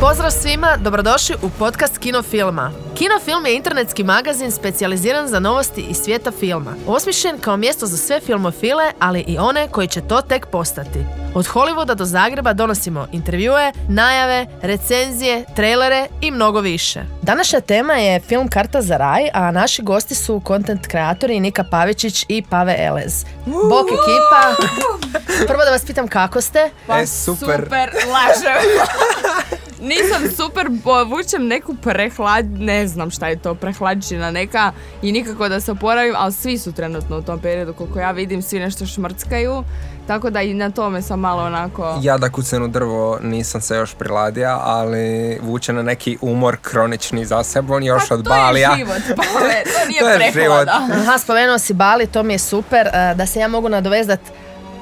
Pozdrav svima, dobrodošli u podcast Kinofilma. Kinofilm je internetski magazin specijaliziran za novosti iz svijeta filma. Osmišljen kao mjesto za sve filmofile, ali i one koji će to tek postati. Od Hollywooda do Zagreba donosimo intervjue, najave, recenzije, trailere i mnogo više. Današnja tema je film Karta za raj, a naši gosti su content kreatori Nika Pavičić i Pave Elez. Bok ekipa! Prvo da vas pitam kako ste? E, super. Super, lažem. Nisam super, vučem neku prehlad, ne znam šta je to, prehlađina neka i nikako da se oporavim, ali svi su trenutno u tom periodu, koliko ja vidim, svi nešto šmrckaju, tako da i na tome sam malo onako... Ja da kucenu drvo nisam se još priladio, ali vuče na neki umor kronični za sebom još Pa od to je život, Pave, to nije To je prehlada. Aha, spomenuo si Bali, to mi je super. E, Da se ja mogu nadovezat,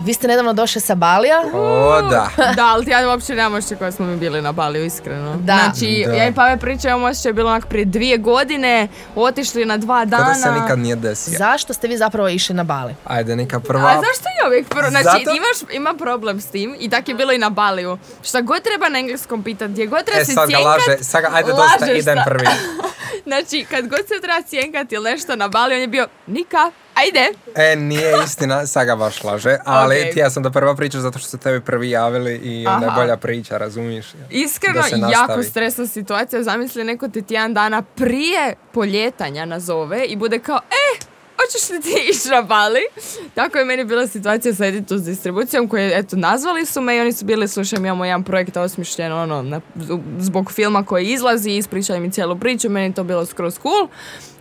vi ste nedavno došli sa Balija. O, da. Da, ali ti ja uopće nemam osjećaj koja smo mi bili na Baliju, iskreno. Da. Znači, Da. ja i Pave pričam, imam osjećaj bilo onak prije dvije godine, otišli na dva dana. da se nikad nije desio. Zašto ste vi zapravo išli na Bali? Ajde, neka prva. A zašto ja uvijek prvo? Znači, Zato- imaš, ima problem s tim i tak je bilo i na Baliju. Šta god treba na engleskom pitat, gdje god treba E, se sad ga laže, sad ga, ajde dosta, idem prvi. Znači, kad god se treba cjenkat ili nešto na Baliju, on je bio, Nika, ajde. E, nije istina, sad ga baš laže, ali Okej. ti ja sam da prva priča zato što su tebi prvi javili i onda je bolja priča, razumiješ? Iskreno, jako stresna situacija. Zamisli, neko te tjedan dana prije poljetanja nazove i bude kao, e, hoćeš li ti ići na Bali? Tako je meni bila situacija sa Editu s distribucijom koji, eto, nazvali su me i oni su bili, slušaj, imamo jedan projekt osmišljen, ono, na- zbog filma koji izlazi, ispričali mi cijelu priču, meni to bilo skroz cool.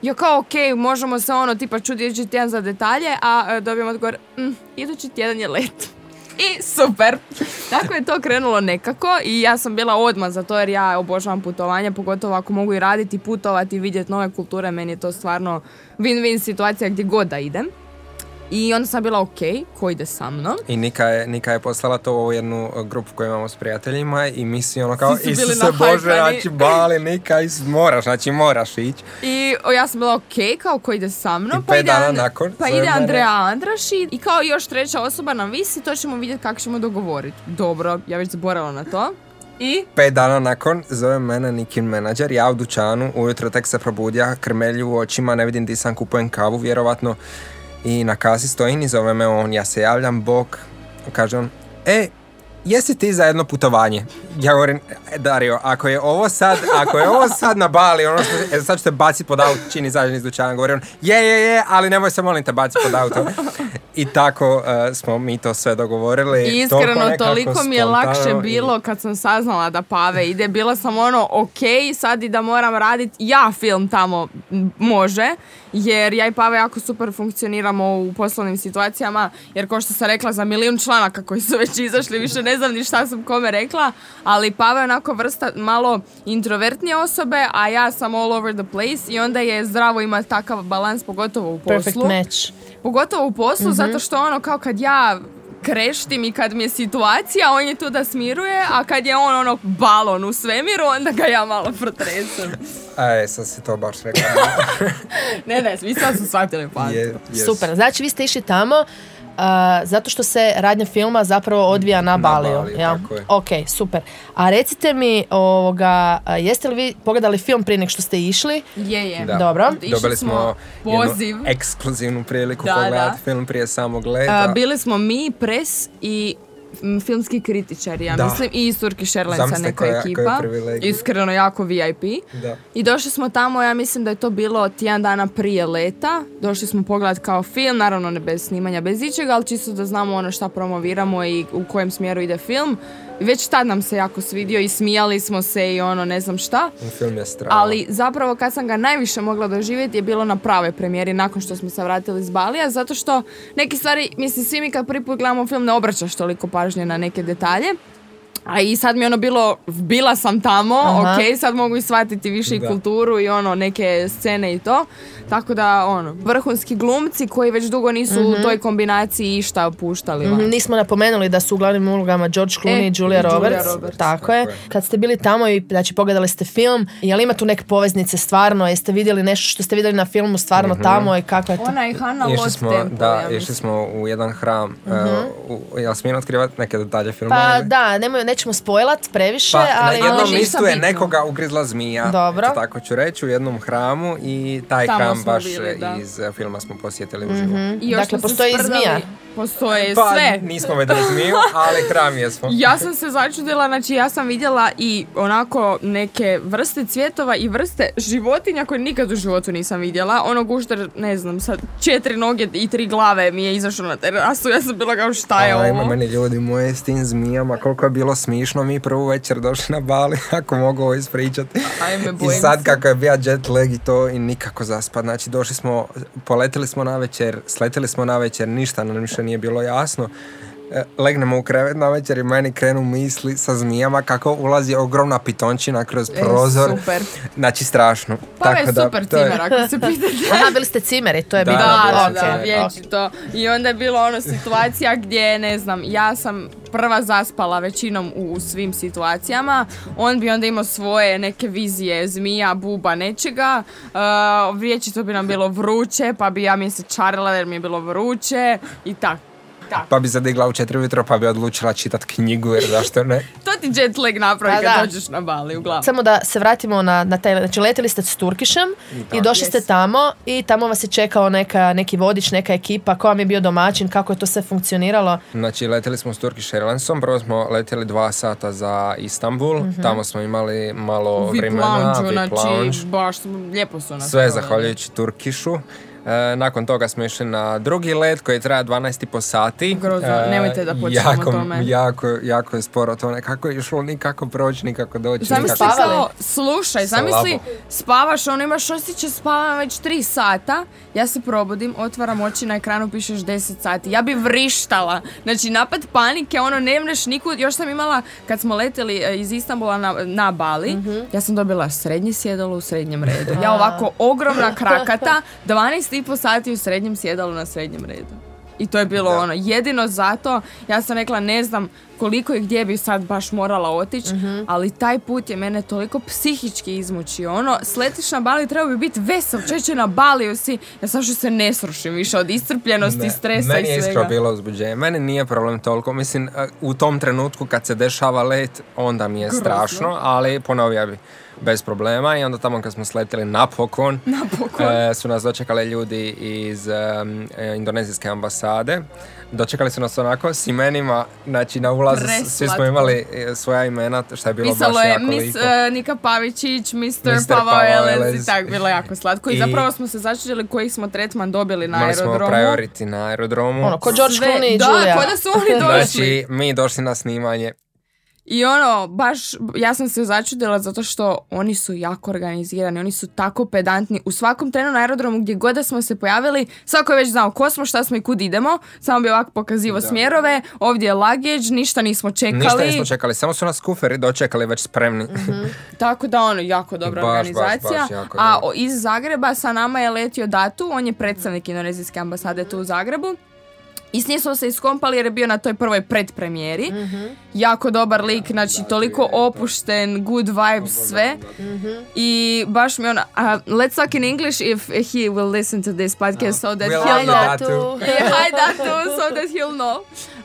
Ja kao, ok, možemo se ono, tipa, čuti idući tjedan za detalje, a e, dobijem odgovor, "Mm, idući tjedan je let. I super. Tako je to krenulo nekako i ja sam bila odmah za to jer ja obožavam putovanje, pogotovo ako mogu i raditi, putovati vidjeti nove kulture, meni je to stvarno win-win situacija gdje god da idem. I onda sam bila ok, ko ide sa mnom? I Nika je, Nika je poslala to u jednu uh, grupu koju imamo s prijateljima i mi si ono kao, Isuse Bože, nahajpani." znači Bali, Nika, is, moraš, znači moraš ići. I o, ja sam bila ok, kao ko ide sa mnom. I pet ide dana nakon Pa ide. Andreja Andraši i kao još treća osoba nam visi, to ćemo vidjeti kako ćemo dogovoriti. Dobro, ja već zaboravila na to. I Pet dana nakon zove mene Nikin menadžer, ja u dućanu, ujutro tek se probudja, krmelju u očima, ne vidim di sam, kupujem kavu vjerovatno i na kasi stojim i zove me on, ja se javljam, bok, kaže on, e, jesi ti za jedno putovanje? Ja govorim, "E, Dario, ako je ovo sad, ako je ovo sad na Bali, ono što, e, sad ću te baciti pod auto, čini izađem iz dućana, on, je, je, je, ali nemoj se molim te baciti pod auto. I tako e, smo mi to sve dogovorili. I iskreno, toliko mi je lakše i- bilo kad sam saznala da Pave ide. Bila sam ono, ok, sad i da moram raditi ja film tamo može, jer ja i Pave jako super funkcioniramo u poslovnim situacijama, jer kao što sam rekla za milijun članaka koji su već izašli, više ne znam ni šta sam kome rekla, ali Pave je onako vrsta malo introvertnije osobe, a ja sam all over the place i onda je zdravo imati takav balans, pogotovo u poslu. Perfect match. Pogotovo u poslu, zato što ono kao kad ja kreštim i kad mi je situacija, on je tu da smiruje, a kad je on ono balon u svemiru, onda ga ja malo protresem. E, sad si to baš rekla. ne, ne, svi sad su shvatili. Super, znači vi ste išli tamo uh, zato što se radnja filma zapravo odvija na, Baliju. Baliju, ja? tako je. Ok, super. A recite mi, ovoga, a, jeste li vi pogledali film prije nego što ste išli? Je, je. Da. Dobro. Išli Dobili smo poziv. jednu ekskluzivnu priliku Da, pogledati da. film prije samog leta. A, bili smo mi, pres i filmski kritičari, ja Da. mislim, i iz Turkish Airlinesa neka koja- ekipa. koja. Iskreno jako VIP. Da. I došli smo tamo, ja mislim da je to bilo tjedan dana prije leta. Došli smo pogledat kao film, naravno ne bez snimanja, bez ičega, ali čisto da znamo ono šta promoviramo i u kojem smjeru ide film. Već tad nam se jako svidio i smijali smo se i ono ne znam šta. Film je strava. Ali zapravo kad sam ga najviše mogla doživjeti je bilo na pravoj premijeri nakon što smo se vratili iz Balija, zato što neke stvari, mislim, svi mi kad prvi put gledamo film ne obraćaš toliko pažnje na neke detalje. A i sad mi je ono bilo, bila sam tamo, Aha. ok, sad mogu i shvatiti više i Da. kulturu i ono, neke scene i to. Tako da, ono, vrhunski glumci koji već dugo nisu u toj kombinaciji išta puštali van. Mhm, Nismo napomenuli da su u glavnim ulogama George Clooney E, i Julia i Julia Roberts. Roberts. Tako, Tako je. je. Kad ste bili tamo i znači, pogledali ste film, je li ima tu neke poveznice stvarno? Jeste vidjeli nešto što ste vidjeli na filmu stvarno tamo i kako je to? Ona i Hannah Išli smo, Temple, da, ja išli smo u jedan hram. Uh, u, jel smijem otkrivati neke detalje filma? Pa da, nemoj, nećemo nećemo spojlat previše, Pa, na ali... jednom ali ništa listu je bitno. nekoga ugrizla zmija. Dobro. Eto tako ću reći, u jednom hramu i taj Tamo hram baš bili, iz e, filma smo posjetili uživo. I još Dakle, smo se postoji i sprdali. zmija. Postoje Pa sve. nismo vidjeli zmiju, ali hram jesmo. Ja sam se začudila, znači ja sam vidjela i onako neke vrste cvjetova i vrste životinja koje nikad u životu nisam vidjela. Ono gušter, ne znam, sa četiri noge i tri glave mi je izašao na terasu. Ja sam bila kao šta je Ajme, ovo? meni ljudi moje s tim zmijama, koliko je bilo smišno mi prvu večer došli na Bali, ako mogu ovo ispričati. Ajme, I sad kako je bio jet lag i to i nikako zaspat, znači došli smo, poletili smo na večer, sletili smo na večer, ništa nam više nije bilo jasno. E, Legnemo u krevet na večer i meni krenu misli sa zmijama kako ulazi ogromna pitončina kroz E, prozor. super. Znači strašno. Pa je Tako da, super to je- cimer, ako se pitate. Aha, bili ste cimeri, to je Da, bilo. Da, da, da, ok. vječito. I onda je bilo ono situacija gdje, ne znam, ja sam prva zaspala većinom u, u svim situacijama. On bi onda imao svoje neke vizije zmija, buba, nečega. Uh, vječito bi nam bilo vruće, pa bi ja mi se čarila jer mi je bilo vruće i tak. Tak. Pa bi zadigla u četiri ujutro pa bi odlučila čitati knjigu jer zašto ne. To ti jet lag napravi Pa kad da. dođeš na Bali, uglavnom. Samo da se vratimo na, na taj, znači letili ste s Turkišem i došli ste Yes. tamo i tamo vas je čekao neka, neki vodič, neka ekipa, ko vam je bio domaćin, kako je to sve funkcioniralo. Znači, letjeli smo s Turkish Airlinesom, prvo smo letjeli dva sata za Istanbul, tamo smo imali malo VIP vremena, lounge, VIP znači, lounge. baš lijepo su nas Sve zahvaljujući Turkišu. E, nakon toga smo išli na drugi let koji traja 12,5 sati. Grozno, E, nemojte da počnemo jako, tome. Jako, jako je sporo to nekako je išlo, nikako proći, nikako doći. Zamisli nikako... spavali? slušaj, zamisli, spavaš, ono imaš osjećaj spavam već 3 sata, ja se probudim, otvaram oči na ekranu, pišeš 10 sati, ja bi vrištala, znači napad panike, ono ne mreš nikud, još sam imala, kad smo letjeli e, iz Istanbula na, na Bali, Mhm. ja sam dobila srednje sjedalo u srednjem redu, ja ovako ogromna krakata, 12,5 sati u srednjem sjedalu na srednjem redu. I to je bilo Da. ono, jedino zato, ja sam rekla ne znam koliko i gdje bi sad baš morala otići, ali taj put je mene toliko psihički izmučio. Ono, sletiš na Bali, treba bi biti vesel, čeće na Baliju si, ja sam što se ne srušim više od iscrpljenosti, Ne, stresa Meni i je svega. iskreno bilo uzbuđenje. Meni nije problem toliko. Mislim, e, u tom trenutku kad se dešava let, onda mi je Grozno. strašno, ali ponovio bi bez problema i onda tamo kad smo sletili napokon, Napokon. e, su nas dočekali ljudi iz e, indonezijske ambasade. Dočekali su nas onako s imenima, znači na ulazu svi smo imali e, svoja imena, što je bilo Pisalo baš je jako Miss lijepo. e, Nika Pavičić, Mr. Mr. Pavao Elez i Elez. tak, bilo jako slatko. I, I- zapravo smo se začudili koji smo tretman dobili na Imali smo aerodromu. priority na aerodromu. Ono, ko George Sve- Clooney i da, ko da su oni došli. Znači, mi došli na snimanje. I ono, baš, ja sam se začudila zato što oni su jako organizirani, oni su tako pedantni. U svakom trenu na aerodromu gdje god da smo se pojavili, svako je već znao ko smo, šta smo i kud idemo. Samo bi ovako pokazivo smjerove, ovdje je luggage, ništa nismo čekali. Ništa nismo čekali, samo su nas kuferi dočekali već spremni. Mhm. Tako da ono, jako dobra Baš, baš, organizacija. baš jako A o- iz Zagreba sa nama je letio Datu, on je predstavnik indonezijske ambasade tu u Zagrebu. I s njim smo se iskompali jer je bio na toj prvoj predpremijeri. Jako dobar lik, znači toliko opušten, good vibes, sve. I baš mi ona, uh, let's talk in English if he will listen to this podcast so that We'll he'll know. too. Yeah, hi Datu, so that he'll know.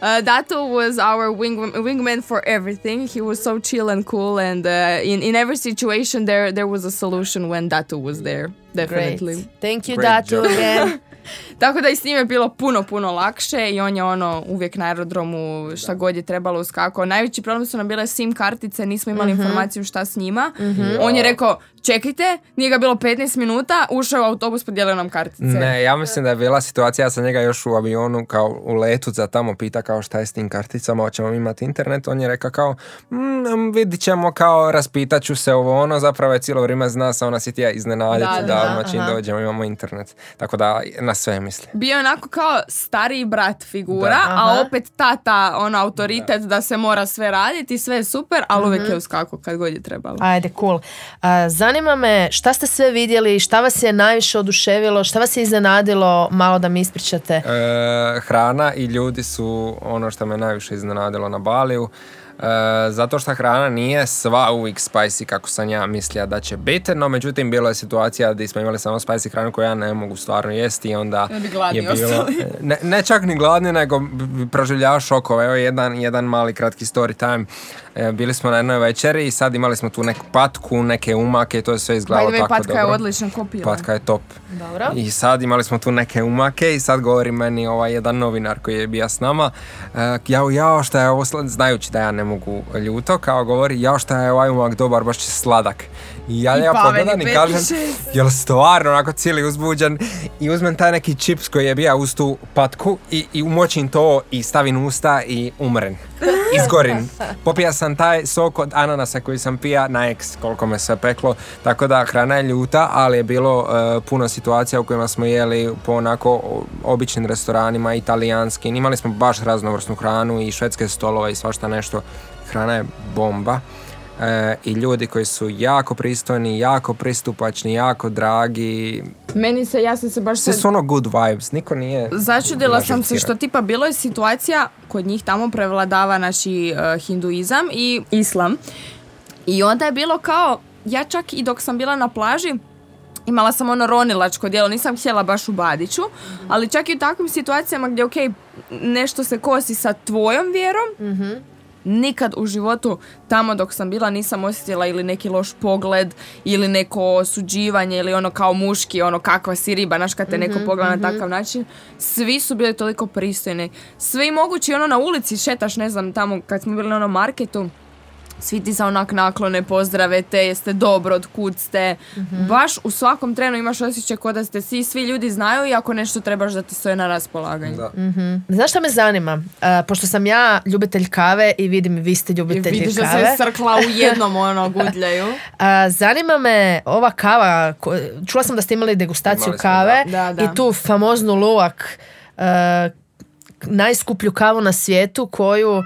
Uh, Datu was our wing, wingman for everything. He was so chill and cool, and uh, in in every situation there there was a solution when Datu was there. Great. Definitely. Thank you, Great Datu, job. again. Tako da i s njim je bilo puno, puno lakše i on je ono uvijek na aerodromu šta god je trebalo uskakao. Najveći problem su nam bile SIM kartice, nismo imali informaciju šta s njima. On je rekao, čekajte, nije ga bilo 15 minuta, ušao je u autobus, podijelio nam kartice. Ne, ja mislim da je bila situacija, ja sam njega još u avionu kao u letu za tamo pita kao šta je s tim karticama, hoćemo imati internet, on je rekao kao mm, vidit ćemo kao raspitat ću se ovo ono, zapravo je cijelo vrijeme zna se ona si ti ja iznenaditi Da, da, da, čim aha. dođemo imamo internet. Tako da na sve misli. Bio je onako kao stariji brat figura, Da. a opet tata, ono, autoritet da. se mora sve raditi, sve je super, ali uvijek je uskako kad god je trebalo. Ajde, cool. A, zanima me šta ste sve vidjeli, šta vas je najviše oduševilo, šta vas je iznenadilo, malo da mi ispričate. E, hrana i ljudi su ono što me najviše iznenadilo na Baliju. E, zato što hrana nije sva uvijek spicy kako sam ja mislio da će biti, no međutim bilo je situacija gdje smo imali samo spicy hranu koju ja ne mogu stvarno jesti i onda je bilo... Ne, ne, čak ni gladni, nego bi proživljavao šokove. Evo jedan, jedan mali kratki story time. E, bili smo na jednoj večeri i sad imali smo tu neku patku, neke umake i to je sve izgledalo tako patka dobro. Patka je odlično kopila. Patka je top. Dobro. I sad imali smo tu neke umake i sad govori meni ovaj jedan novinar koji je bio s nama e, jao, jao, šta je ovo, znajući da ja ne mogu ljuto, kao govori, jao, šta je ovaj umak dobar, baš će sladak. I ja ja pogledam i kažem, jel stvarno onako cijeli uzbuđen i uzmem taj neki čips koji je bio uz tu patku i, i umočim to i stavim usta i umren. Izgorim. Popija sam taj sok od ananasa koji sam pija na eks koliko me se peklo. Tako da hrana je ljuta, ali je bilo e, puno situacija u kojima smo jeli po onako običnim restoranima, italijanskim. Imali smo baš raznovrsnu hranu i švedske stolove i svašta nešto. Hrana je bomba. E, i ljudi koji su jako pristojni, jako pristupačni, jako dragi. Meni se, ja sam se baš... Sve su ono good vibes, niko nije... Začudila sam se što tipa bilo je situacija, kod njih tamo prevladava naši uh, hinduizam i islam. I onda je bilo kao, ja čak i dok sam bila na plaži, imala sam ono ronilačko djelo, nisam htjela baš u Badiću, ali čak i u takvim situacijama gdje, ok, nešto se kosi sa tvojom vjerom, mm nikad u životu tamo dok sam bila nisam osjetila ili neki loš pogled ili neko osuđivanje ili ono kao muški, ono kakva si riba, znaš kad te neko mhm, pogleda na mhm. takav način. Svi su bili toliko pristojni. Svi mogući ono na ulici šetaš, ne znam, tamo kad smo bili na onom marketu, svi ti se onak naklone, pozdrave te, jeste dobro, od kud ste. Mhm. Baš u svakom trenu imaš osjećaj kod da ste svi, svi ljudi znaju i ako nešto trebaš da ti stoje na raspolaganju. Da. Mm-hmm. Znaš šta me zanima? pošto sam ja ljubitelj kave i vidim vi ste ljubitelji I vidiš kave. Vidiš da se srkla u jednom ono gudljaju. zanima me ova kava, čula sam da ste imali degustaciju kave i tu famoznu luak najskuplju kavu na svijetu koju uh,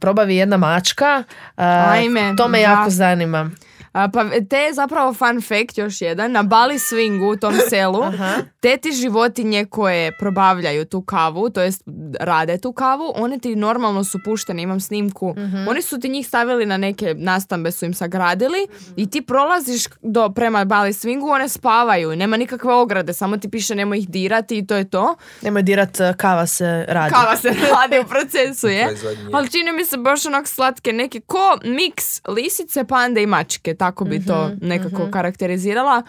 probavi jedna mačka. Uh, Ajme, to me jako zanima. A, pa te je zapravo fun fact još jedan. Na Bali Swingu u tom selu te ti životinje koje probavljaju tu kavu, to jest rade tu kavu, one ti normalno su puštene, imam snimku. Mhm. Oni su ti njih stavili na neke nastambe su im sagradili i ti prolaziš do, prema Bali Swingu, one spavaju, nema nikakve ograde, samo ti piše nemoj ih dirati i to je to. Nemoj dirat, e, kava se radi. Kava se radi u procesu je. Ali čini mi se baš onak slatke neke, ko miks lisice, pande i mačke tako bi to mhm, nekako mhm. karakterizirala.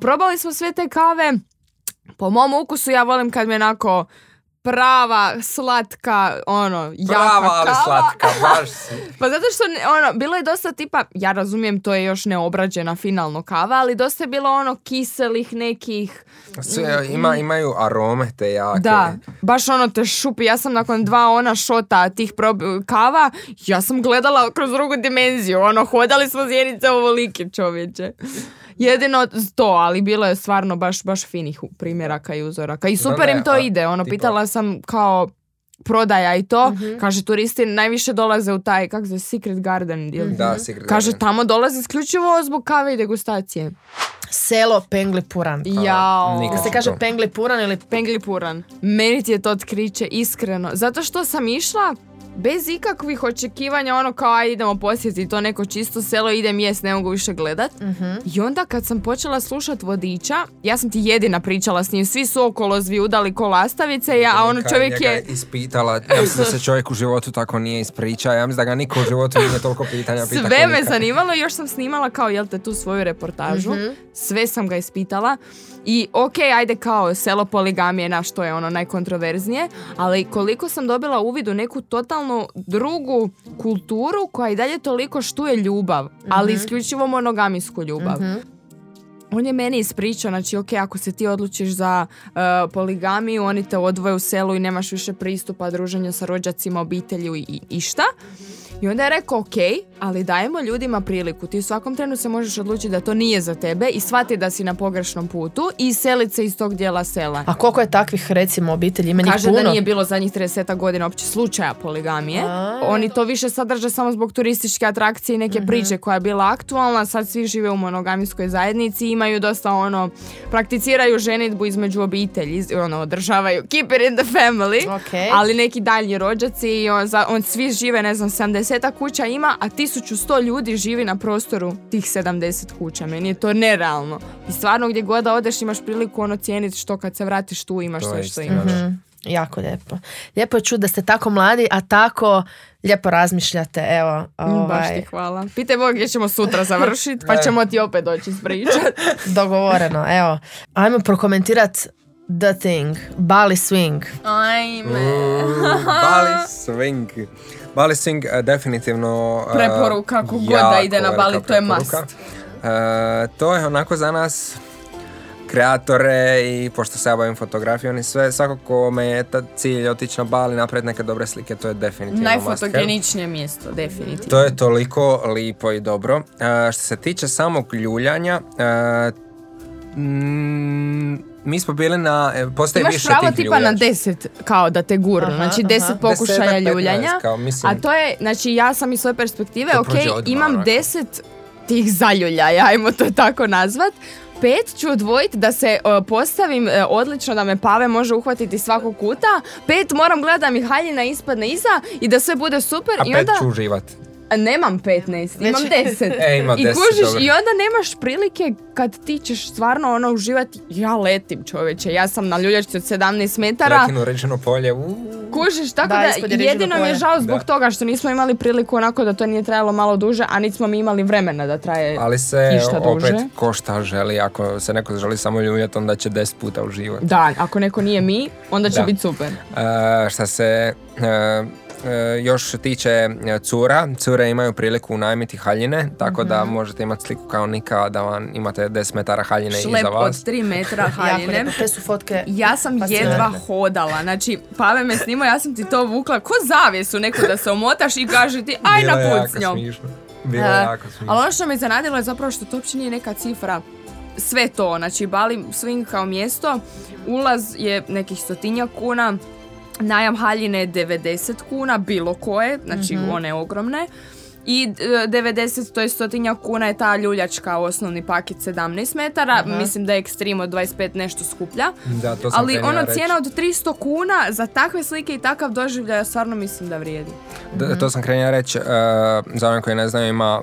probali smo sve te kave. Po mom ukusu ja volim kad mi onako prava, slatka, ono, jaka Prava, ali slatka, baš pa zato što, ono, bilo je dosta tipa, ja razumijem, to je još neobrađena finalno kava, ali dosta je bilo ono kiselih nekih... Sve, ima, imaju arome te jake. Da, baš ono te šupi. Ja sam nakon dva ona šota tih kava, ja sam gledala kroz drugu dimenziju, ono, hodali smo zjenice ovolike čovječe. Jedino to, ali bilo je stvarno baš, baš finih primjeraka i uzoraka. I super im to ide. Ono, pitala sam kao prodaja i to. Mhm. Kaže, turisti najviše dolaze u taj, kako se Secret Garden. Ili? Da, Secret Kaže, tamo dolaze isključivo zbog kave i degustacije. Selo Penglipuran. Jao. Da se kaže Penglipuran ili Penglipuran. Meni ti je to otkriće iskreno. Zato što sam išla bez ikakvih očekivanja ono kao aj idemo posjetiti to neko čisto selo idem jest ne mogu više gledat. Uh i onda kad sam počela slušat vodiča ja sam ti jedina pričala s njim svi su okolo udali ko lastavice ja, a ono čovjek je ispitala ja mislim da se čovjek u životu tako nije ispričao ja mislim da ga niko u životu nije toliko pitanja pita sve me zanimalo još sam snimala kao jel te tu svoju reportažu? Mhm. sve sam ga ispitala i ok, ajde kao selo poligamije na što je ono najkontroverznije, ali koliko sam dobila uvid u neku totalno drugu kulturu koja i dalje toliko štuje ljubav, ali mhm. isključivo monogamijsku ljubav. Mhm. On je meni ispričao, znači ok, ako se ti odlučiš za uh, poligamiju, oni te odvoje u selu i nemaš više pristupa druženja sa rođacima, obitelju i, i šta. I onda je rekao, ok, ali dajemo ljudima priliku. Ti u svakom trenu se možeš odlučiti da to nije za tebe i shvati da si na pogrešnom putu i seliti se iz tog dijela sela. A koliko je takvih, recimo, obitelji? Ima Kaže puno? da nije bilo zadnjih 30 godina uopće slučaja poligamije. A. Oni to više sadrže samo zbog turističke atrakcije i neke priče koja je bila aktualna. Sad svi žive u monogamijskoj zajednici i imaju dosta ono, prakticiraju ženitbu između obitelji, ono, održavaju keep it in the family. Ok. Ali neki daljnji rođaci, on, on svi žive, ne znam, 70 kuća ima, a 1100 ljudi živi na prostoru tih 70 kuća. Meni je to nerealno. I stvarno gdje god da odeš imaš priliku ono cijeniti što kad se vratiš tu imaš To sve što istina, imaš. Mhm. Jako lijepo. Lijepo je čuti da ste tako mladi, a tako lijepo razmišljate. Evo, Mm, Baš ovaj, ti hvala. Pitaj Bog gdje ćemo sutra završiti, pa ćemo ti opet doći ispričat. dogovoreno. Evo, ajmo prokomentirat The Thing, Bali Swing. Ajme. Mm, Bali swing. Bali swing eh, definitivno... eh, Preporuka, kako god da ide na Bali, to je must. Eh, to je onako za nas kreatore i pošto se ja bavim fotografijom i sve, svako kome je ta cilj otići na Bali, napraviti neke dobre slike, to je definitivno. Najfotogeničnije mjesto, definitivno. To je toliko lipo i dobro. E, što se tiče samog ljuljanja, e, mm, mi smo bili na, e, postoji Imaš više pravo tih tipa na ljuljača. deset kao da te gurnu, Aha, znači aha. deset pokušaja Desetak, ljuljanja. 15, kao, mislim- A to je, znači ja sam iz svoje perspektive, ok, odmah, imam onako. deset tih zaljuljaja, ajmo to tako nazvat. Pet ću odvojiti da se e, postavim e, odlično, da me pave može uhvatiti svakog kuta. Pet moram gledati da mi haljina ispadne iza i da sve bude super. A I pet onda... ću uživat. A Nemam 15, imam Znači- 10. E, ima I 10, kužiš, dobro. i onda nemaš prilike kad ti ćeš stvarno ono uživati. Ja letim čovječe, ja sam na ljuljačci od 17 metara. Letim uređeno polje, uuu. Kužiš, tako Da, da, jedino mi je žao zbog Da. toga što nismo imali priliku onako da to nije trajalo malo duže, a niti smo mi imali vremena da traje Ali se išta opet duže. ko šta želi, ako se neko želi samo ljuljati, onda će 10 puta uživati. Da, ako neko nije mi, onda će Da. biti super. E, šta se e, još tiče e, cura, cure imaju priliku unajmiti haljine, tako da Mhm. možete imati sliku kao Nika, da vam imate 10 metara haljine Šlep iza vas. od 3 metra haljine. Te su fotke. Ja sam Fascinantne. jedva hodala, znači Pave me snimao, ja sam ti to vukla ko zavjesu neku da se omotaš i kaže ti aj Bilo na put s njom. smišno. Bilo je E, jako smišno. Ali ono što me zanadilo je zapravo što to uopće nije neka cifra. Sve to, znači Bali Swing kao mjesto, ulaz je nekih stotinja kuna, najam haljine je 90 kuna, bilo koje, znači one ogromne. I e, 90, to je stotinja kuna je ta ljuljačka osnovni paket 17 metara, mislim da je ekstrem od 25 nešto skuplja. Da, to sam Ali ono reći. cijena od 300 kuna za takve slike i takav doživljaj ja stvarno mislim da vrijedi. Da, to sam krenula reći, e, za one koji ne znaju ima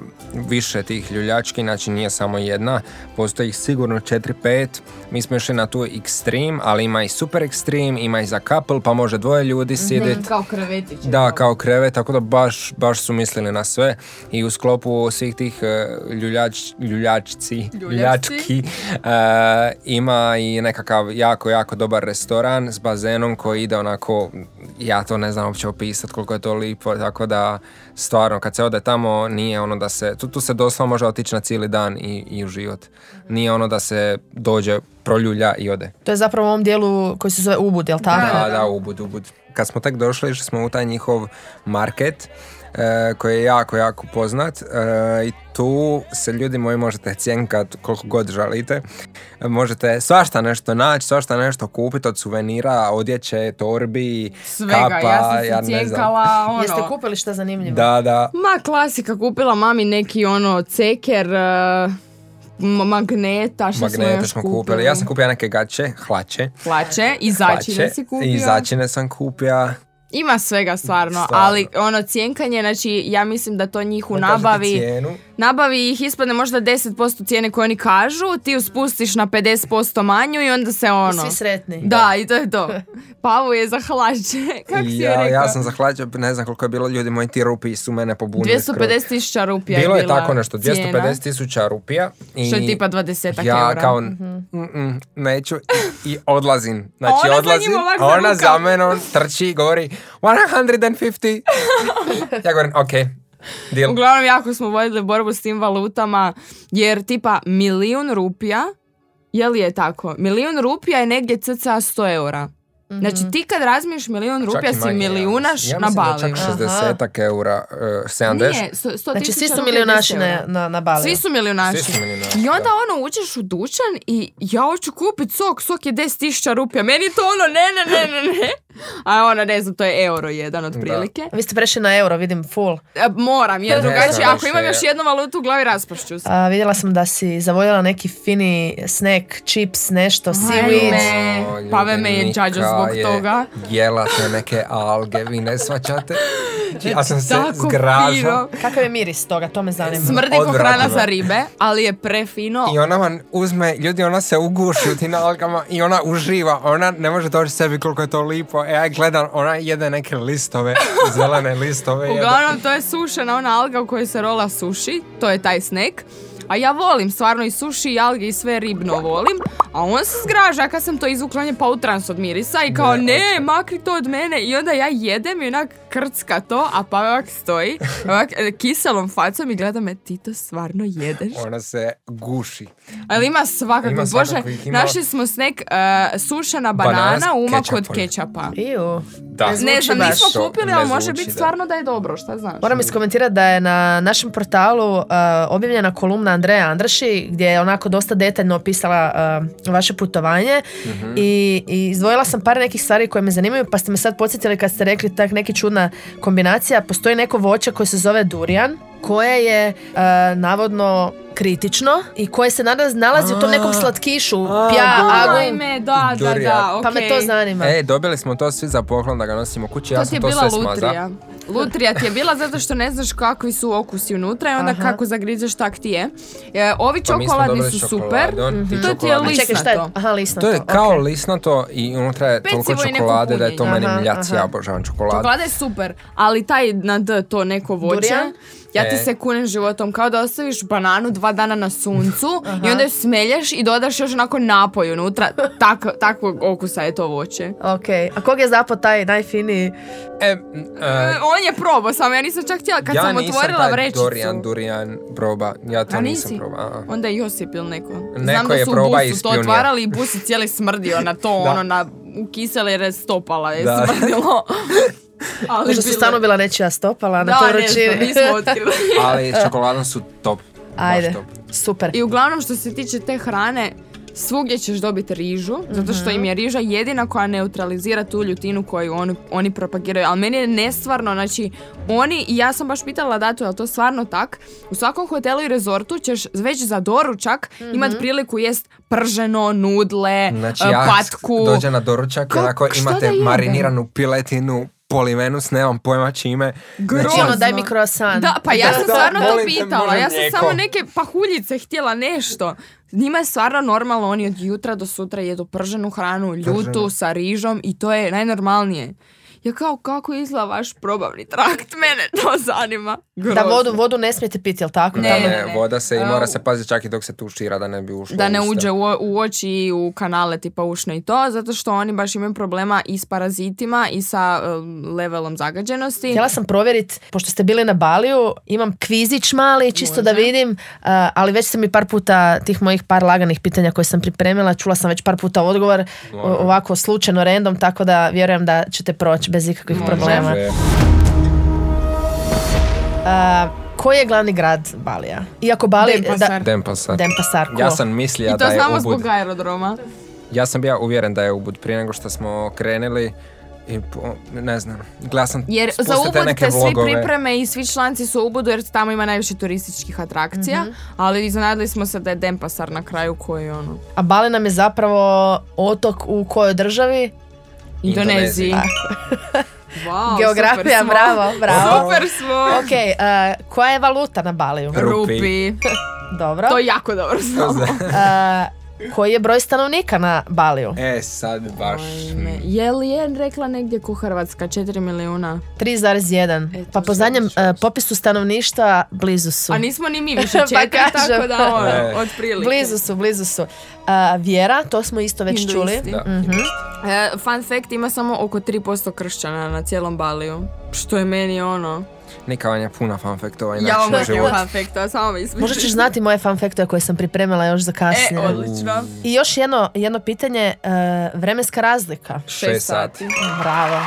više tih ljuljački, znači nije samo jedna, postoji ih sigurno 4-5, mi smo išli na tu Extreme, ali ima i Super Extreme, ima i za couple, pa može dvoje ljudi sjediti. Kao krevetić. Da, kao krevet, tako da baš, baš su mislili na sve i u sklopu svih tih e, ljuljač, ljuljačci, ljuljački e, ima i nekakav jako, jako dobar restoran s bazenom koji ide onako, ja to ne znam uopće opisati koliko je to lipo, tako da stvarno kad se ode tamo nije ono da se, tu, tu se doslovno može otići na cijeli dan i, i uživati. Nije ono da se dođe, proljulja i ode. To je zapravo u ovom dijelu koji se zove Ubud, jel tako? Da, da, ubud, ubud. Kad smo tek došli, išli smo u taj njihov market, koji je jako, jako poznat e, i tu se ljudi moji možete cjenkat koliko god želite. E, Možete svašta nešto naći, svašta nešto kupiti od suvenira, odjeće, torbi, Svega, kapa, ja sam se ne znam. cijenkala, ono... Jeste kupili šta zanimljivo? Da, da. Ma, klasika, kupila mami neki ono ceker, uh, m- magneta, što smo Magnete još smo kupili. kupili. Ja sam kupio neke gaće, hlače. Hlače, i začine hlače, si kupio. I začine sam kupio. Ima svega stvarno, Stvarno. ali ono cijenkanje, znači ja mislim da to njih u nabavi, cijenu. Nabavi ih ispadne možda 10% cijene koje oni kažu, ti ju spustiš na 50% manju i onda se ono... Svi sretni. Da, i to je to. Pavu je za hlače, kak si ja, rekao? ja sam zahlađao, ne znam koliko je bilo ljudi, moji ti rupi su mene pobunili. skroz. 250 tisuća rupija Bilo je bila tako nešto, cijena. 250 tisuća rupija. I Što je tipa 20 ja eura. kao, "Mm-mm, neću i, i odlazim. Znači ona za odlazim, njim ovak a ona za menom trči i govori 150. ja govorim, ok, deal. Uglavnom jako smo vodili borbu s tim valutama jer tipa milijun rupija, je li je tako? Milijun rupija je negdje cca 100 eura. Znači ti kad razmiješ milijun rupija si manje, ja milijunaš mislim. Ja na mislim da čak 60 eura, eh, 70. Nije, sto, sto Znači, tisuća svi su milijunaši 10 na, na, na Baliju. Svi su milijunaši. Svi su milijunaši, I onda da. ono uđeš u dućan i ja hoću kupit sok, sok je 10 tisuća rupija. Meni to ono ne, ne, ne, ne, ne. A ona ne znam, to je euro jedan otprilike. Vi ste prešli na euro, vidim, full. E, Moram, jer drugačije, ako imam još jednu valutu u glavi, raspašću se. A, vidjela sam da si zavoljela neki fini snack, chips, nešto, seaweed. Pa ljudi, me je đađo zbog je toga. Jela te neke alge, vi ne svačate. Znači, ja sam se Tako zgražao. Kakav je miris toga, to me zanima. Smrdi ko hrana za ribe, ali je prefino. I ona vam uzme, ljudi, ona se uguši u tim algama i ona uživa. Ona ne može doći sebi koliko je to lipo. E, ja gledam, ona jede neke listove, zelene listove. jede. Uglavnom, to je sušena ona alga u kojoj se rola suši, to je taj snack. A ja volim stvarno i suši i alge i sve ribno volim. A on se zgraža kad sam to izvukla, on je pa u trans od mirisa i kao Ne, ne, makri to od mene. I onda ja jedem i onak krcka to, a pa ovak stoji, ovak e, kiselom facom i gleda me, ti to stvarno jedeš? Ona se guši. Ali ima svakakvih, Ima bože, svakakvih, ima- našli smo snack e, sušena banana, umak od kečapa. Iju. Da. Ne Ne znam, nismo kupili, ali može biti stvarno da je dobro, šta znaš? Moram iskomentirati da je na našem portalu uh, objavljena kolumna Andreja Andraši gdje je onako dosta detaljno opisala uh, vaše putovanje Mhm. I, i izdvojila sam par nekih stvari koje me zanimaju pa ste me sad podsjetili kad ste rekli tak neki čudna kombinacija. Postoji neko voće koje se zove durian koje je uh, navodno kritično i koje se nalazi, nalazi u tom nekom slatkišu pja, agu, Ajme, da, da, da, okej. pa me to zanima. E, dobili smo to svi za poklon da ga nosimo kući. Ja To ti sam je to bila sve smazao. lutrija. Lutrija ti je bila zato što ne znaš kakvi su okusi unutra i onda Aha. kako zagrizeš tak ti je. E, ovi Pa čokoladni su super. ti To ti je čokoladni- A čekaj, šta je? lisnato. Aha, lisnato. To je kao ok. lisnato i unutra je Pecivo toliko čokolade da je to meni Aha, mljac, aha. ja obožavam čokoladu. Čokolada je super, ali taj na D, to neko voće, Durian? Ja ti E. se kunem životom, kao da ostaviš bananu dva dana na suncu i onda ju smelješ i dodaš još onako napoj unutra. Tak, takvog okusa je to voće. Ok, a kog je zapao taj najfiniji? E, e, On je probao samo, ja nisam čak htjela, kad ja sam nisam otvorila taj vrećicu. Dorian, Durian proba. Ja to A nisam nisi? probao. a. Onda je Josip ili neko. Neko Znam da je su u proba i busu to otvarali i bus je cijeli smrdio na to, ono, na, u kisele jer je stopala je smrdilo. Ali Možda su stvarno bila nečija stopala na toj otkrili. Ali s čokoladom su top. baš Ajde, top. super. I uglavnom što se tiče te hrane, svugdje ćeš dobiti rižu, zato što im je riža jedina koja neutralizira tu ljutinu koju oni, oni propagiraju. Ali meni je nestvarno, znači, oni, i ja sam baš pitala Datu, je li to stvarno tak? U svakom hotelu i rezortu ćeš već za doručak imat priliku jest prženo, nudle, Znači e, ja patku. dođe na doručak, Kak- onako šta imate mariniranu piletinu, polivenus, nemam pojma čime. Grozno. Znači ono, daj mi croissant. Da, pa ja sam Da, stvarno to pitala. Ja sam samo neke pahuljice htjela nešto. Njima je stvarno normalno, oni od jutra do sutra jedu prženu hranu, ljutu Prženu. sa rižom i to je najnormalnije. Ja kao, kako izgleda vaš probavni trakt? Mene to zanima. Da Grozno. vodu, vodu ne smijete piti, jel tako? Ne, ne, Ne, voda se i mora se paziti čak i dok se tušira da ne bi ušlo Da ne uđe u, u oči i u kanale tipa ušne i to, zato što oni baš imaju problema i s parazitima i sa e, levelom zagađenosti. Htjela sam provjeriti, pošto ste bili na Baliju, imam kvizić mali, čisto da Može. vidim, uh, ali već sam mi par puta tih mojih par laganih pitanja koje sam pripremila, čula sam već par puta odgovor, o- ovako slučajno, random, tako da vjerujem da ćete proći bez ikakvih Može. problema. Uh, koji je glavni grad Balija? Iako Bali... Denpasar. Denpasar. Denpasar, Ja sam mislio I to da je znamo Ubud. zbog aerodroma. Ja sam bio uvjeren da je Ubud prije nego što smo krenuli i po- ne znam, gledao sam Jer za Ubud neke te svi vlogove. pripreme i svi članci su u Ubudu jer tamo ima najviše turističkih atrakcija, Mhm. ali iznenadili smo se da je Denpasar na kraju koji je ono... A Bali nam je zapravo otok u kojoj državi? Indoneziji. Indoneziji. Wow, Geografija, super smo. bravo, bravo. Super smo. Ok, uh, koja je valuta na Baliju? Rupi. Rupi. Dobro. To jako dobro znamo. Uh, koji je broj stanovnika na Baliju? E, sad baš... Ajme, Je li je rekla negdje ko Hrvatska? 4 milijuna. 3,1. Eto, Pa po zadnjem uh, popisu stanovništva blizu su. A nismo ni mi više Pa četiri, kažem. tako da ono, E. otprilike. Blizu su, blizu su. Uh, vjera, to smo isto već Hinduisti. čuli. Da. Mhm. E, fun fact, ima samo oko 3% kršćana na cijelom Baliju. Što je meni ono... Nika vam je puna fanfektova i Ja vam načina imam života. fun fact, a samo mi. Možda ćeš znati moje fun faktove koje sam pripremila još za E, kasnije. odlično. I još jedno, jedno pitanje, e, vremenska razlika. Šest sati. Bravo,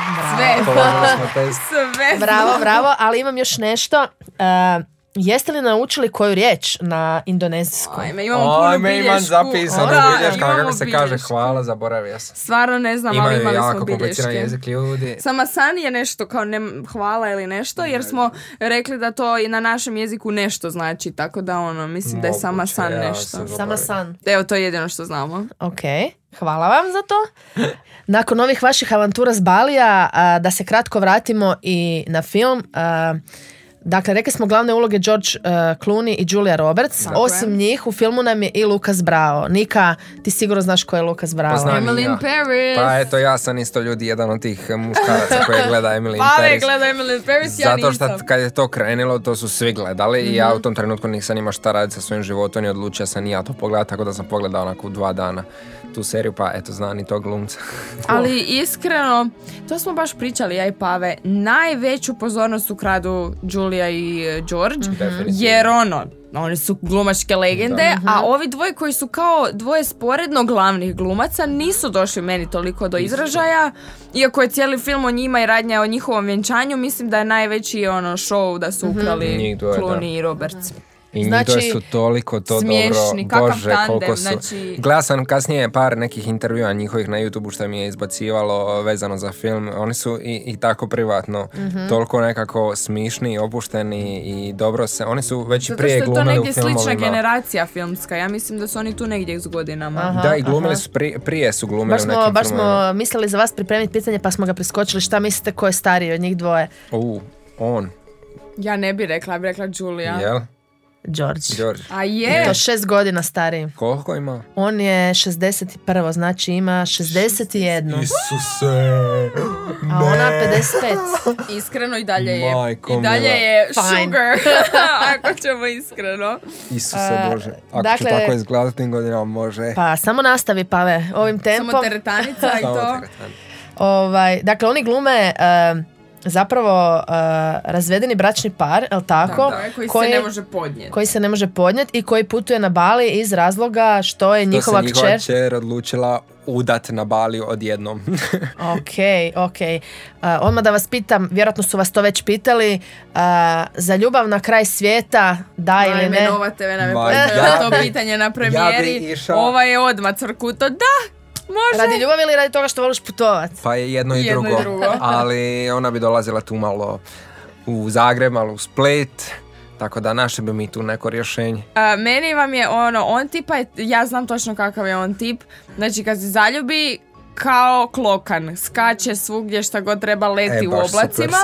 bravo. Sve. Bravo, bravo, ali imam još nešto. E, jeste li naučili koju riječ na indonezijskom? Ajme, imamo puno Ajme, imam bilješku. zapisano Da, bilješka, imamo kako se kaže hvala, zaboravio sam. Stvarno ne znam, ali Imaju imali jako smo kompliciran bilješke. jezik ljudi. Sama san je nešto kao ne, hvala ili nešto, jer smo rekli da to i na našem jeziku nešto znači, tako da ono, mislim da je sama Moguće, san nešto. sam Sama san. Evo, to je jedino što znamo. Ok, hvala vam za to. Nakon ovih vaših avantura s Balija, a, da se kratko vratimo i na film. a, Dakle, rekli smo glavne uloge George uh, Clooney i Julia Roberts. Tako je. Osim njih, u filmu nam je i Lucas Bravo. Nika, ti sigurno znaš ko je Lucas Bravo. Pa znam. Emily in ja. Paris. Pa eto, ja sam isto ljudi jedan od tih eh, muškaraca koji gleda Emily in Paris. gleda Emily in Paris, ja Zato što. Mhm. kad je to krenilo, to su svi gledali i ja u tom trenutku nisam imao šta raditi sa svojim životom i odlučio sam i ja to pogledati, tako da sam pogledao onako u dva dana tu seriju, pa eto, znam i tog glumca. Ali iskreno, to smo baš pričali, ja i Pave, najveću pozornost ukradu Julia i George, Definitivno. jer ono, oni su glumačke legende, a ovi dvoje koji su kao dvoje sporedno glavnih glumaca nisu došli meni toliko do izražaja, iako je cijeli film o njima i radnja o njihovom vjenčanju, mislim da je najveći ono show da su ukrali Njih dvoje, da. Clooney i Roberts. I Znači, znači, su toliko to smiješni, dobro, kakav bože, tandem, koliko su. znači- Gledao sam kasnije par nekih intervjua njihovih na YouTubeu što mi je izbacivalo vezano za film. Oni su i, i tako privatno Mhm. toliko nekako smišni, opušteni i dobro se, oni su već i Zato prije što je to glumili u negdje slična filmovima. generacija filmska, ja mislim da su oni tu negdje s godinama. Aha, Da, i glumili aha. su prije, prije su glumili Baš u smo, nekim baš filmovima. smo mislili za vas pripremiti pitanje pa smo ga preskočili. Šta mislite ko je stariji od njih dvoje? U, on, Ja ne bi rekla, ja bi rekla Julia. jel? George. George. A je? To šest godina stariji. Koliko ima? On je 61. Znači ima 61. Isuse! A ona 55. Iskreno i dalje je. Majko I dalje mila. je sugar. Ako ćemo iskreno. Isuse Bože. Ako dakle- ću tako izgledati tim godinama, može. Pa samo nastavi Pave ovim tempom. Samo teretanica i Samo to. Ovaj, dakle, oni glume e, zapravo e, razvedeni bračni par, jel tako? Da, koji, se ne može podnijeti. koji se ne može podnijeti i koji putuje na Bali iz razloga što je To njihova se njihova kćer... kćer odlučila udat na Bali odjednom. Ok, ok. Uh, odmah da vas pitam, vjerojatno su vas to već pitali, uh, za ljubav na kraj svijeta, da ili ne? Ma, postavila ja to bi- pitanje na ja premijeri. bi išao- Ova je odmah crkuto. Da, može. Radi ljubavi ili radi toga što voliš putovat? Pa je jedno i Jedno i drugo. drugo. Ali ona bi dolazila tu malo u Zagreb, malo u Split. Tako da našli bi mi tu neko rješenje. A, meni vam je ono, on tipa, je, ja znam točno kakav je on tip. Znači kad se zaljubi, kao klokan, skače svugdje šta god treba leti E, u oblacima.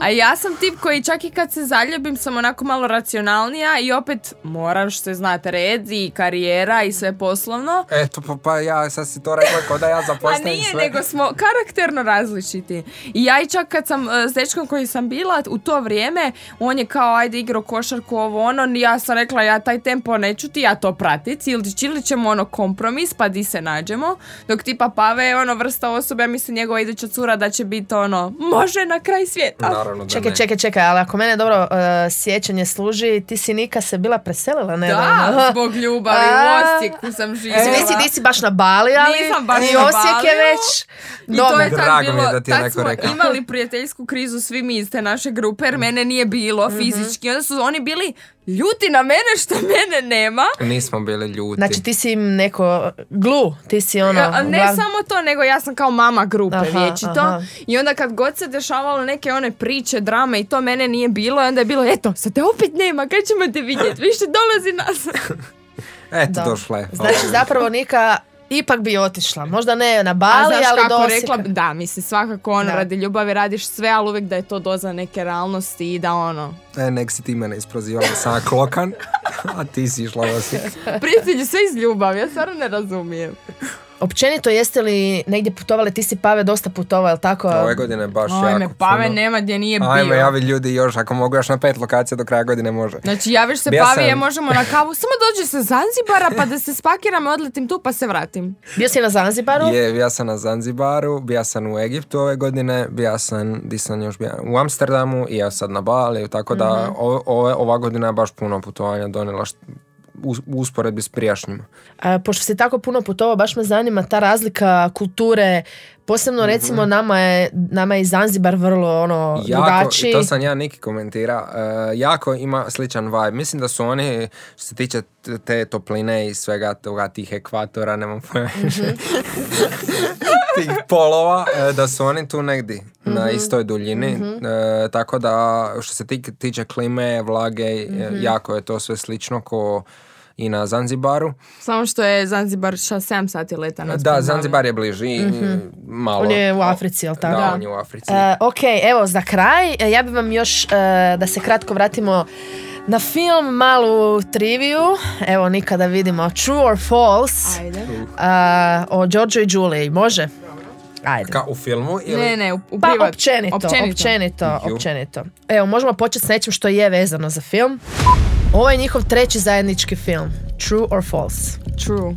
A ja sam tip koji čak i kad se zaljubim sam onako malo racionalnija i opet moram što znate red i karijera i sve poslovno. Eto, pa, pa ja sad si to rekla kao da ja A zapostavim nije, sve. nego smo karakterno različiti. I ja i čak kad sam e, s dečkom koji sam bila u to vrijeme, on je kao ajde igrao košarku ovo ono, ja sam rekla ja taj tempo neću ti ja to pratit, ili, ili ćemo ono kompromis pa di se nađemo, dok tipa Pave je ono vrsta osobe, ja mislim njegova iduća cura da će biti ono, može na kraj svijeta. Naravno da Čekaj, ne. čekaj, čekaj, ali ako mene dobro uh, sjećanje služi, ti si Nika se bila preselila, ne? Da, zbog ljubavi u A. Osijeku sam živjela. Nisi, nisi baš na Bali, ali Nisam baš i na Osijek je već I to je tad Drago mi je bilo, da ti je tad neko smo rekao. imali prijateljsku krizu svi mi iz te naše grupe jer mene nije bilo Mhm. fizički. Onda su oni bili ljuti na mene što mene nema. Nismo bili ljuti. Znači ti si im neko glu, ti si ono... A ne glav- samo to, nego ja sam kao mama grupe Aha, vječito. aha. I onda kad god se dešavalo neke one priče, drame i to mene nije bilo, i onda je bilo, eto, sad te opet nema, kad ćemo te vidjeti, više dolazi nas. Eto, Da. došla je. Znači zapravo Nika ipak bi otišla. Možda ne na A Bali, znaš ali do kako Osijeka. rekla, da, mislim, svakako ono, Da. radi ljubavi radiš sve, ali uvijek da je to doza neke realnosti i da ono, E, nek si ti mene isprozivala sam klokan, a ti si išla u Osijek. Prijatelji sve iz ljubavi, ja stvarno ne razumijem. Općenito jeste li negdje putovali, ti si Pave dosta putovao, jel tako? Ove godine baš Ajme, jako Pave puno. nema gdje nije bio. Ajme, javi ljudi još, ako mogu još na pet lokacija do kraja godine može. Znači, javiš se Bio Pavi, sam- možemo na kavu. Samo dođi sa Zanzibara pa da se spakiram, odletim tu pa se vratim. Bio si na Zanzibaru? Je, bija sam na Zanzibaru, bija sam u Egiptu ove godine, bija sam, di sam još bija, u Amsterdamu i ja sad na Bali, tako da Mhm. ove, ove- ova godina je baš puno putovanja donijela u, usporedbi s prijašnjima. A, pošto si tako puno putovao, baš me zanima ta razlika kulture, posebno recimo nama je, nama je Zanzibar vrlo ono Jako, drugačiji. to sam ja Niki komentira, e, jako ima sličan vibe. Mislim da su oni, što se tiče te topline i svega toga, tih ekvatora, nemam pojma više, tih polova, e, da su oni tu negdje, na istoj duljini. E, tako da, što se ti- tiče klime, vlage, e, jako je to sve slično ko i na Zanzibaru. Samo što je Zanzibar ša 7 sati leta. Da. Zanzibar je bliži, i malo. On je u Africi, jel tako? Da, Da. on je u Africi. E, ok, evo za kraj, e, ja bih vam još e, da se kratko vratimo na film, malu triviju. Evo, nikada vidimo True or False Ajde. a, o Giorgio i Julie. Može? Ajde. Ka u filmu ili... Ne, ne, u, u Pa privat- općenito, općenito, općenito, Evo, možemo početi s nečim što je vezano za film. Ovo je njihov treći zajednički film. True or False. True.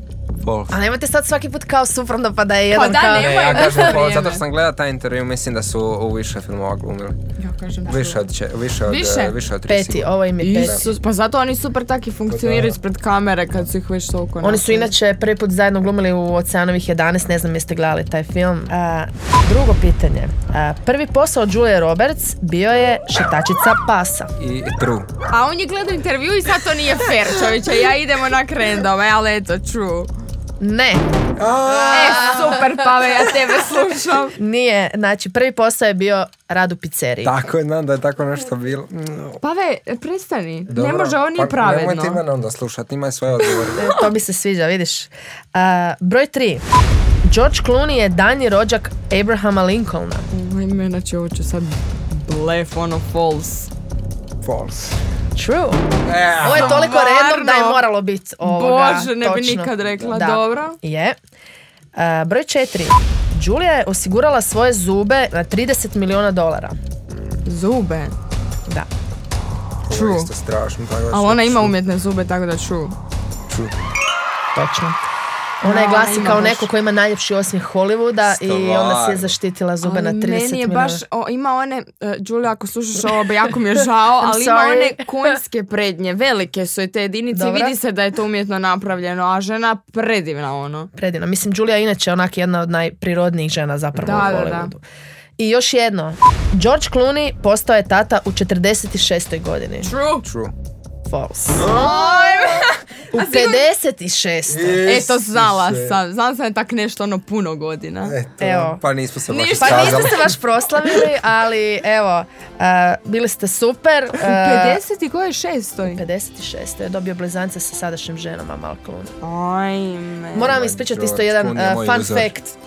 A nemojte sad svaki put kao suprotno pa da je jedan da, kao... Ne, ja Evo, kažem vrijeme. false, zato što sam gledao taj intervju, mislim da su u više filmova glumili. Ja kažem Više od, če, više od, Više? više od tri Peti, sigurno. ovo im je peti. Isus, pa zato oni super taki funkcioniraju da. ispred kamere kad su ih već toliko Oni su inače prvi put zajedno glumili u Oceanovih 11, ne znam jeste gledali taj film. A, drugo pitanje. A, prvi posao Julia Roberts bio je šetačica pasa. I true. A on je gledao intervju i sad to nije fair, čovječe. Ja idemo na krendove, ali eto, true. Ne, E, super, Pave, ja tebe slušam. nije. Znači, prvi posao je bio rad u pizzeriji. Tako je, znam da je tako nešto bilo. Pave, prestani. Ne dobro. može, ovo nije Pa pravedno. Nemojte mene onda slušati, imaj svoje odgovore. E, To mi se sviđa, vidiš. A, broj tri. George Clooney je danji rođak Abrahama Lincolna. Ujme, znači ovo ću sad blef, ono, false. False. True. Ovo je toliko redom da je moralo biti ovoga. Bože, ne bi točno. nikad rekla, Da. dobro. Je. A, broj četiri. Julia je osigurala svoje zube na 30 milijuna dolara. Zube. Da. Da Ali ona ima umjetne zube, tako da true. true. Točno. Ona je Da, glasi kao baš. neko ko ima najljepši osmijeh Hollywooda i onda si je zaštitila zube na Ali 30 meni je baš, o, ima one, uh, Julia, ako slušaš ovo, ba, jako mi je žao, ali ima sorry. one konjske prednje, velike su i te jedinice, Dobro. vidi se da je to umjetno napravljeno, a žena predivna ono. Predivno. Mislim, Julia je inače onak jedna od najprirodnijih žena zapravo Da, u da, da. Hollywoodu. I još jedno. George Clooney postao je tata u 46. godini. True. True. False. U 56. Eto, znala sam, znala sam je tak nešto ono puno godina. Eto, Evo. Pa nismo se baš. Pa niste se baš proslavili, ali evo, a, bili ste super. U a, 50 i koje šestoj? 56. je dobio blizance sa sadašnjim ženama Mal Clooney. Ajme. Moram ispričati isto jedan je moj fun fact.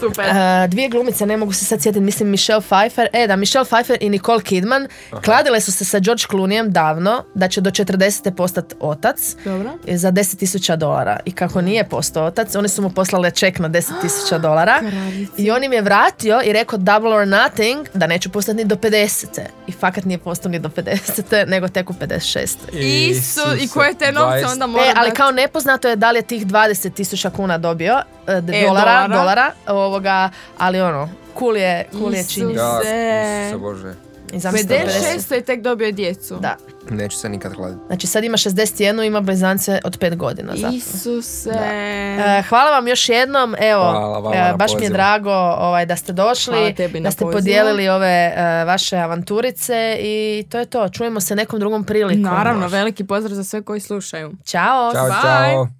Super. A, dvije glumice, ne mogu se sad sjetiti, mislim Michelle Pfeiffer. E, da, Michelle Pfeiffer i Nicole Kidman kladile su se sa George Clooneyem davno da će do 40. postati otac. Dobro. i za 10.000 dolara. I kako nije postao otac, oni su mu poslali ček na 10.000 dolara. Kraljice. I on im je vratio i rekao double or nothing da neću postati ni do 50. I fakat nije postao ni do 50. nego tek u 56. Isu, i koje te novce 20. onda mora E, ali kao nepoznato je da li je tih 20.000 kuna dobio, e, d- E, dolara, dolara. dolara, ovoga, ali ono, cool je, cool je. Ja, Se- Isuse Bože. I zamislite, 56 je tek dobio djecu. Da. Neću se nikad hladiti. Znači sad ima 61, ima blizance od 5 godina. zapravo. Isuse. E, hvala vam još jednom, evo, Hvala vama e, baš mi je drago ovaj, da ste došli, Hvala da ste pozivu. podijelili ove e, vaše avanturice i to je to. Čujemo se nekom drugom prilikom. Naravno, veliki pozdrav za sve koji slušaju. Ćao! Ćao, Bye. čao.